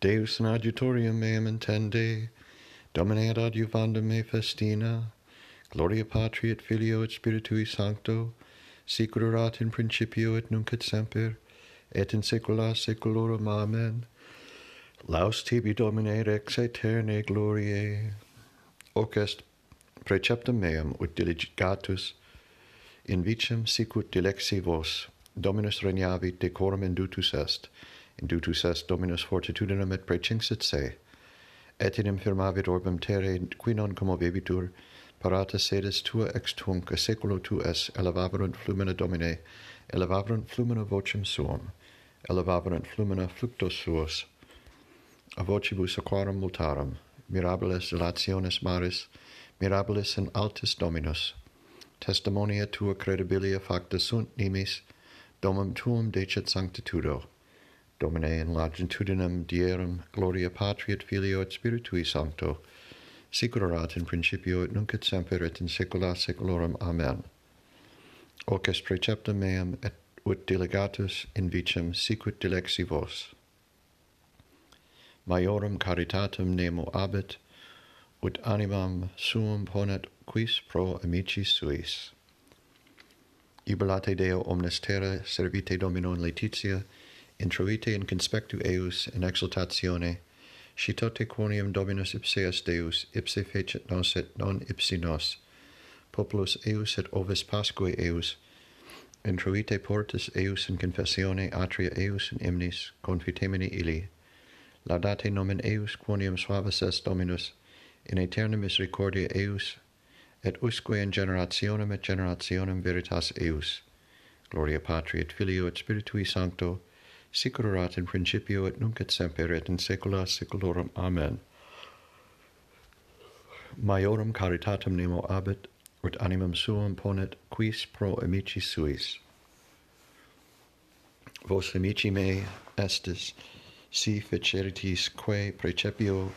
Deus in adjutorium meam intende, Domine ad adjuvandum me festina, Gloria Patri et Filio et Spiritui Sancto, sicurat in principio et nunc et semper, et in saecula saeculorum. Amen. Laus tibi Domine rex aeternae gloriae. Hoc est preceptum meum ut diligatus, in vicem sicut dilexi vos, Dominus regnavit decorum indutus est, Indutus est Dominus fortitudinem et precinxit se, et in infirmavit orbem terre qui non commovebitur, parata sedes tua ex tunc a seculo tu es elevaverunt flumina domine, elevaverunt flumina vocem suum, elevaverunt flumina fluctos suos, a vocibus aquarum multarum, mirabilis dilationes maris, mirabilis in altis dominus, testimonia tua credibilia facta sunt nimis, domum tuum decet sanctitudo, Domine in longitudinem dierum gloria Patri et Filio et Spiritui Sancto, sicurat in principio et nunc et semper et in saecula saeculorum. Amen. Hoc est preceptum meam et ut delegatus in vicem sicut dilexi vos. Maiorum caritatem nemo abit, ut animam suum ponet quis pro amicis suis. Ibelate Deo omnes terra servite Domino in Laetitia, introite in conspectu eus in exultatione, citote quonium Dominus ipseas Deus ipse fecit nos et non ipsi nos, populus eus et ovis pasque eus, introite portus eus in confessione atria eus in imnis, confitemini ili, laudate nomen eus quonium suavis est Dominus, in aeterna misericordia eus, et usque in generationem et generationem veritas eus, Gloria Patri et Filio et Spiritui Sancto, sic in principio et nunc et semper et in saecula saeculorum. Amen. Maiorum caritatem nemo habet ut animam suum ponet quis pro amici suis. Vos amici mei estis si feceritis quae precepio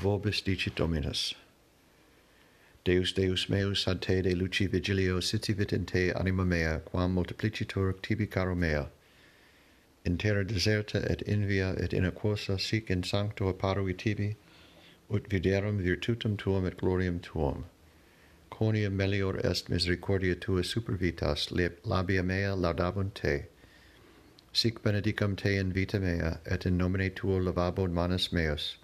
vobis dicit dominus. Deus Deus meus ad te de luci vigilio sitivit in te anima mea, quam multiplicitur tibi caro mea, in terra deserta et in via et in aquosa sic in sancto apparui tibi, ut viderum virtutum tuum et gloriam tuum. Cornea melior est misericordia tua super vitas, labia mea laudabunt te. Sic benedicam te in vita mea, et in nomine tuo lavabo manus meus.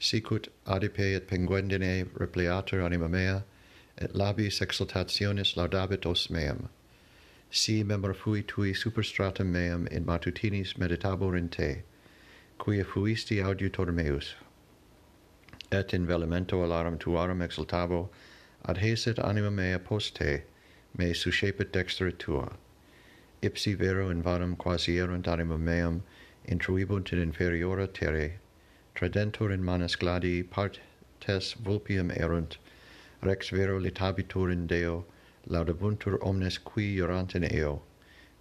Sicut adipe et penguendine repliatur anima mea, et labis exultationis laudabit os meam si memor fui tui superstratum meam in matutinis meditabor in te, quia fuisti auditor meus. Et in velemento alarum tuarum exultabo, adhesit anima mea post te, me suscepit dextra tua. Ipsi vero in vanum quasi erunt anima meam, intruibunt in inferiora terre, tradentur in manus gladi partes vulpium erunt, rex vero litabitur in Deo, laudabuntur omnes qui orant in eo,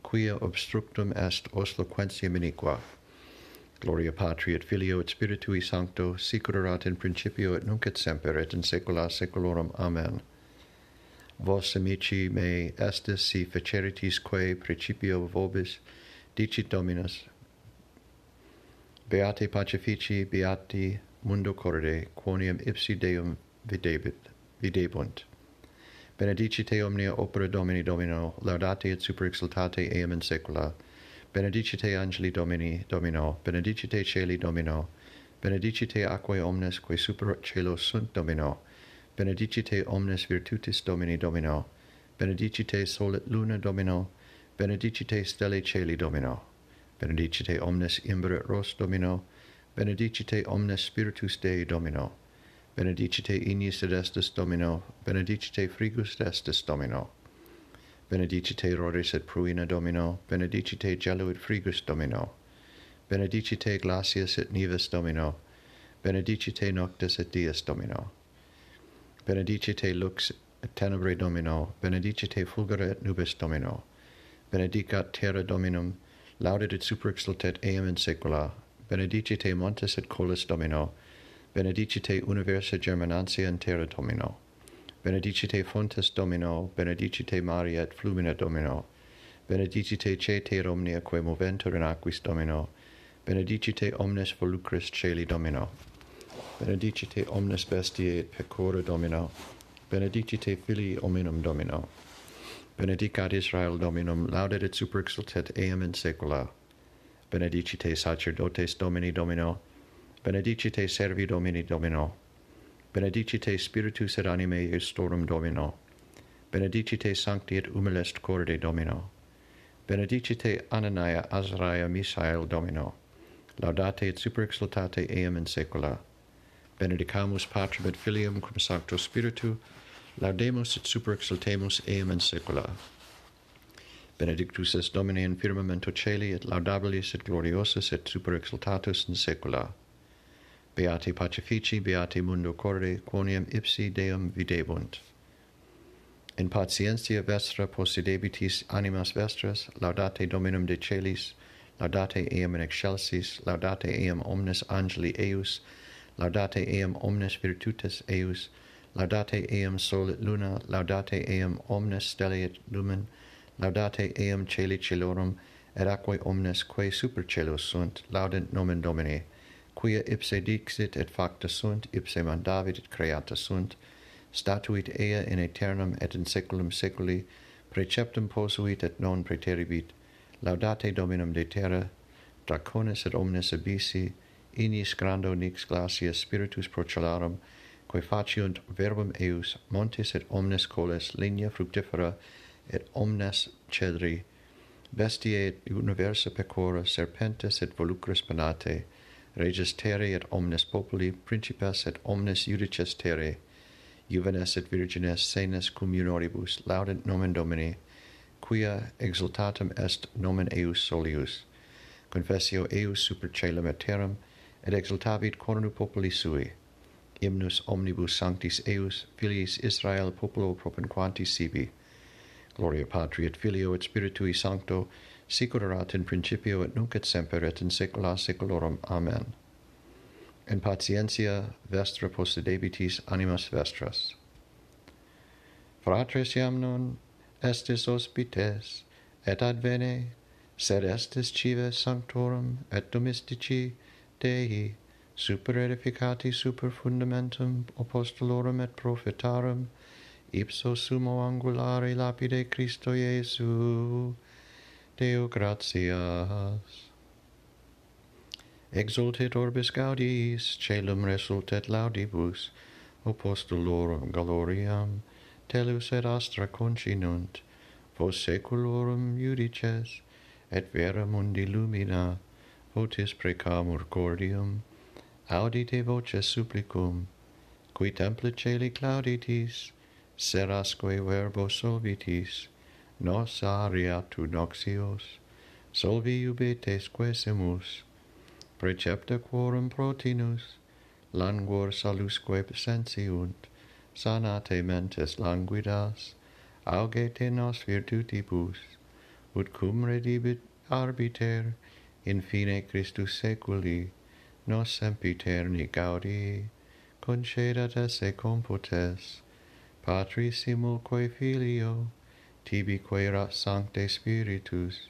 quia obstructum est os loquentia miniqua. Gloria Patri et Filio et Spiritui Sancto, sicut in principio et nunc et semper et in saecula saeculorum. Amen. Vos, amici mei, estis si feceritis quae principio vobis, dicit Dominus, Beate pacifici, beati mundo corde, quoniam ipsi Deum videbit, videbunt. Benedicite omnia opera Domini Domino, laudate et super exultate eam in saecula. Benedicite angeli Domini Domino, benedicite celi Domino, benedicite aquae omnes quae super celos sunt Domino, benedicite omnes virtutis Domini Domino, benedicite solet luna Domino, benedicite stelle celi Domino, benedicite omnes imbret ros Domino, benedicite omnes spiritus Dei Domino, benedicite ignis et estes Domino, benedicite frigus estes Domino, benedicite roris et pruina Domino, benedicite gelo et frigus Domino, benedicite glacias et nives Domino, benedicite noctes et dies Domino, benedicite lux et tenebrae Domino, benedicite fulgere et nubes Domino, benedicat terra Dominum, laudet et superexultet eam in saecula, benedicite montes et colis Domino, benedicite universa germanantia in terra domino, benedicite fontes domino, benedicite mari et flumina domino, benedicite cete omnia quae moventur in aquis domino, benedicite omnes volucris celi domino, benedicite omnes bestiae et pecora domino, benedicite filii hominum domino, benedicat Israel dominum, laudet et super exultet eam in saecula, benedicite sacerdotes domini domino, benedicite servi Domini Domino, benedicite spiritus et anime estorum Domino, benedicite sancti et humilest corde Domino, benedicite Anania Azraia Misael Domino, laudate et superexultate eam in saecula, benedicamus Patrem et Filium cum Sancto Spiritu, laudemus et superexultemus eam in saecula. Benedictus est Domine in firmamento celi et laudabilis et gloriosus et superexultatus in saecula. Beati pacifici, beati mundo corde, quoniam ipsi Deum videbunt. In patientia vestra possidebitis animas vestras, laudate Dominum de celis, laudate eam in excelsis, laudate eam omnes angeli eius, laudate eam omnes virtutes eius, laudate eam solit luna, laudate eam omnes stellae et lumen, laudate eam celi celorum, et aquae omnes quae super celos sunt, laudent nomen Domini, quia ipse dixit et facta sunt, ipse mandavit et creata sunt, statuit ea in aeternum et in saeculum saeculi, preceptum posuit et non preteribit, laudate dominum de terra, draconis et omnes abisi, inis grando nix glacia spiritus procelarum, quae faciunt verbum eius montes et omnes coles linea fructifera et omnes cedri, bestiae et universa pecora serpentes et volucres panate, reges terre et omnes populi, principes et omnes judices terre, juvenes et virgines senes cummunoribus, laudent nomen Domini, quia exultatum est nomen eius solius. Confessio eius super celum et terram, et exultavit cornu populi sui. Imnus omnibus sanctis eius, filiis Israel populo propinquanti sibi. Gloria Patri et Filio et Spiritui Sancto, sicurat in principio et nunc et semper et in saecula saeculorum. Amen. In patientia vestra possedebitis animas vestras. Fratres iam non estis hospites, et advene, sed estis cive sanctorum et domestici Dei, super edificati super fundamentum apostolorum et prophetarum, ipso sumo angulare lapide Christo Iesu, Deo gratias. Exultet orbis gaudis, celum resultet laudibus, opostulorum gloriam, telus et astra concinunt, vos seculorum judices, et vera mundi lumina, potis precamur cordium, audite voce supplicum, qui temple celi clauditis, serasque verbo solvitis, nos aria tu noxios, solvi ubetesque semus, precepta quorum protinus, languor salusque sensiunt, sanate mentes languidas, auge te nos virtutibus, ut cum redibit arbiter, in fine Christus seculi, nos sempiterni gaudi, concedat esse computes, patris simulque filio, tibi quaerat sancte spiritus,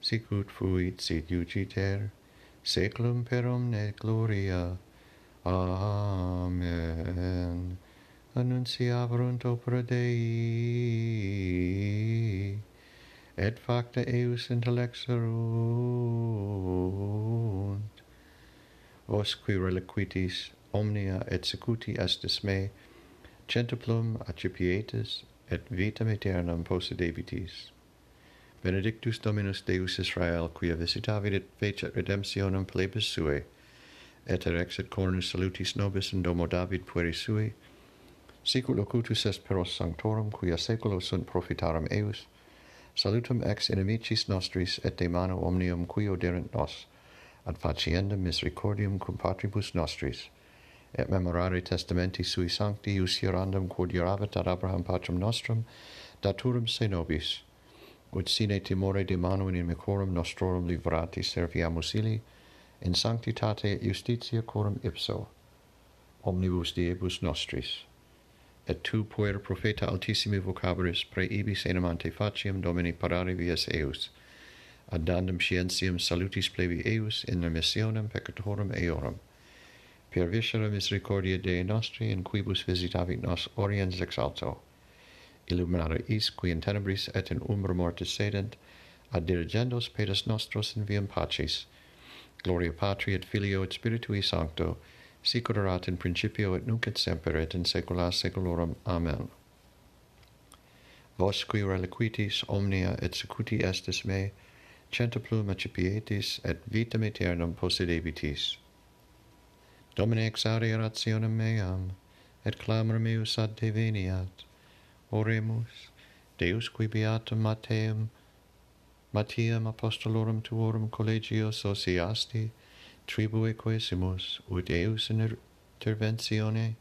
sic ut fuit sit iugiter, seclum per omne gloria. Amen. Annunciaverunt opera Dei, et facta eius intellexerunt. Vos qui reliquitis omnia et secuti estis me, centuplum accipietis et vitam aeternam possedebitis. Benedictus Dominus Deus Israel, quia visitavit et fecit redemptionem plebis suae, et erexit cornus salutis nobis in domo David pueri sui, sicul locutus est peros sanctorum, quia seculo sunt profitarum eius, salutum ex inimicis nostris et de mano omnium quio derent nos, ad faciendam misericordium cum patribus nostris, et memorari testamenti sui sancti usiorandum quod iravit ad Abraham patrum nostrum, daturum se nobis, ut sine timore de manu in imicorum nostrorum livrati serviamus ili, in sanctitate et justitia corum ipso, omnibus diebus nostris. Et tu, puer profeta altissimi vocabulis, praeibis enim ante faciem Domini parare vias eus, ad dandum scientiam salutis plebi eius in remissionem peccatorum eorum, per viscera misericordia Dei nostri, in quibus visitavit nos oriens ex alto. Illuminare is, qui in tenebris et in umbra mortis sedent, ad dirigendos pedas nostros in viam pacis. Gloria Patri et Filio et Spiritui Sancto, sic erat in principio et nunc et semper et in saecula saeculorum. Amen. Vos qui reliquitis omnia et secuti estis me, centuplum accipietis et vitam aeternam possedebitis. Domine exaudi rationem meam, et clamor meus ad te veniat. Oremus, Deus qui beatum Mateum, Matiam apostolorum tuorum collegio sociasti, tribue quesimus, ut eus in er-, interventione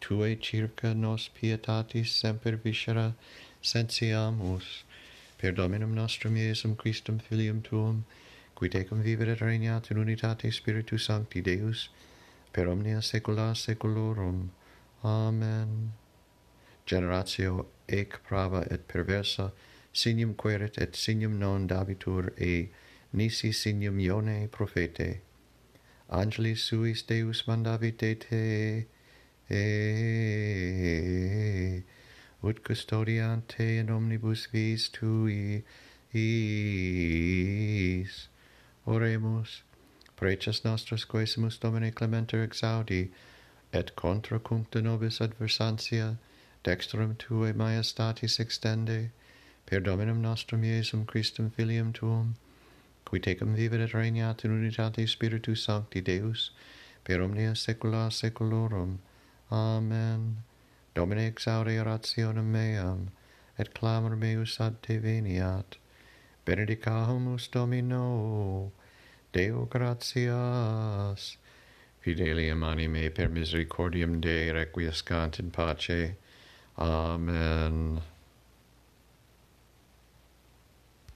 tuae circa nos pietatis semper viscera sensiamus, per Dominum nostrum Iesum Christum Filium Tuum, qui tecum vivere regnat in unitate Spiritu Sancti Deus, per omnia saecula saeculorum. Amen. Generatio ec prava et perversa, signum querit et signum non dabitur e nisi signum ione profete. Angelis suis Deus mandavit et te, e, ut custodiante in omnibus vis tui, is. Oremus, preces nostras quesimus Domini Clementer exaudi, et contra cuncta nobis adversantia, dextrum Tuae majestatis extende, per Dominum nostrum Iesum Christum Filium Tuum, qui tecum vivet et regnat in unitate Spiritus Sancti Deus, per omnia saecula saeculorum. Amen. Domine exaudi orationem meam, et clamor meus ad te veniat. Benedicamus Domino. Deo gratias. Fidelium anime per misericordium Dei requiescant in pace. Amen.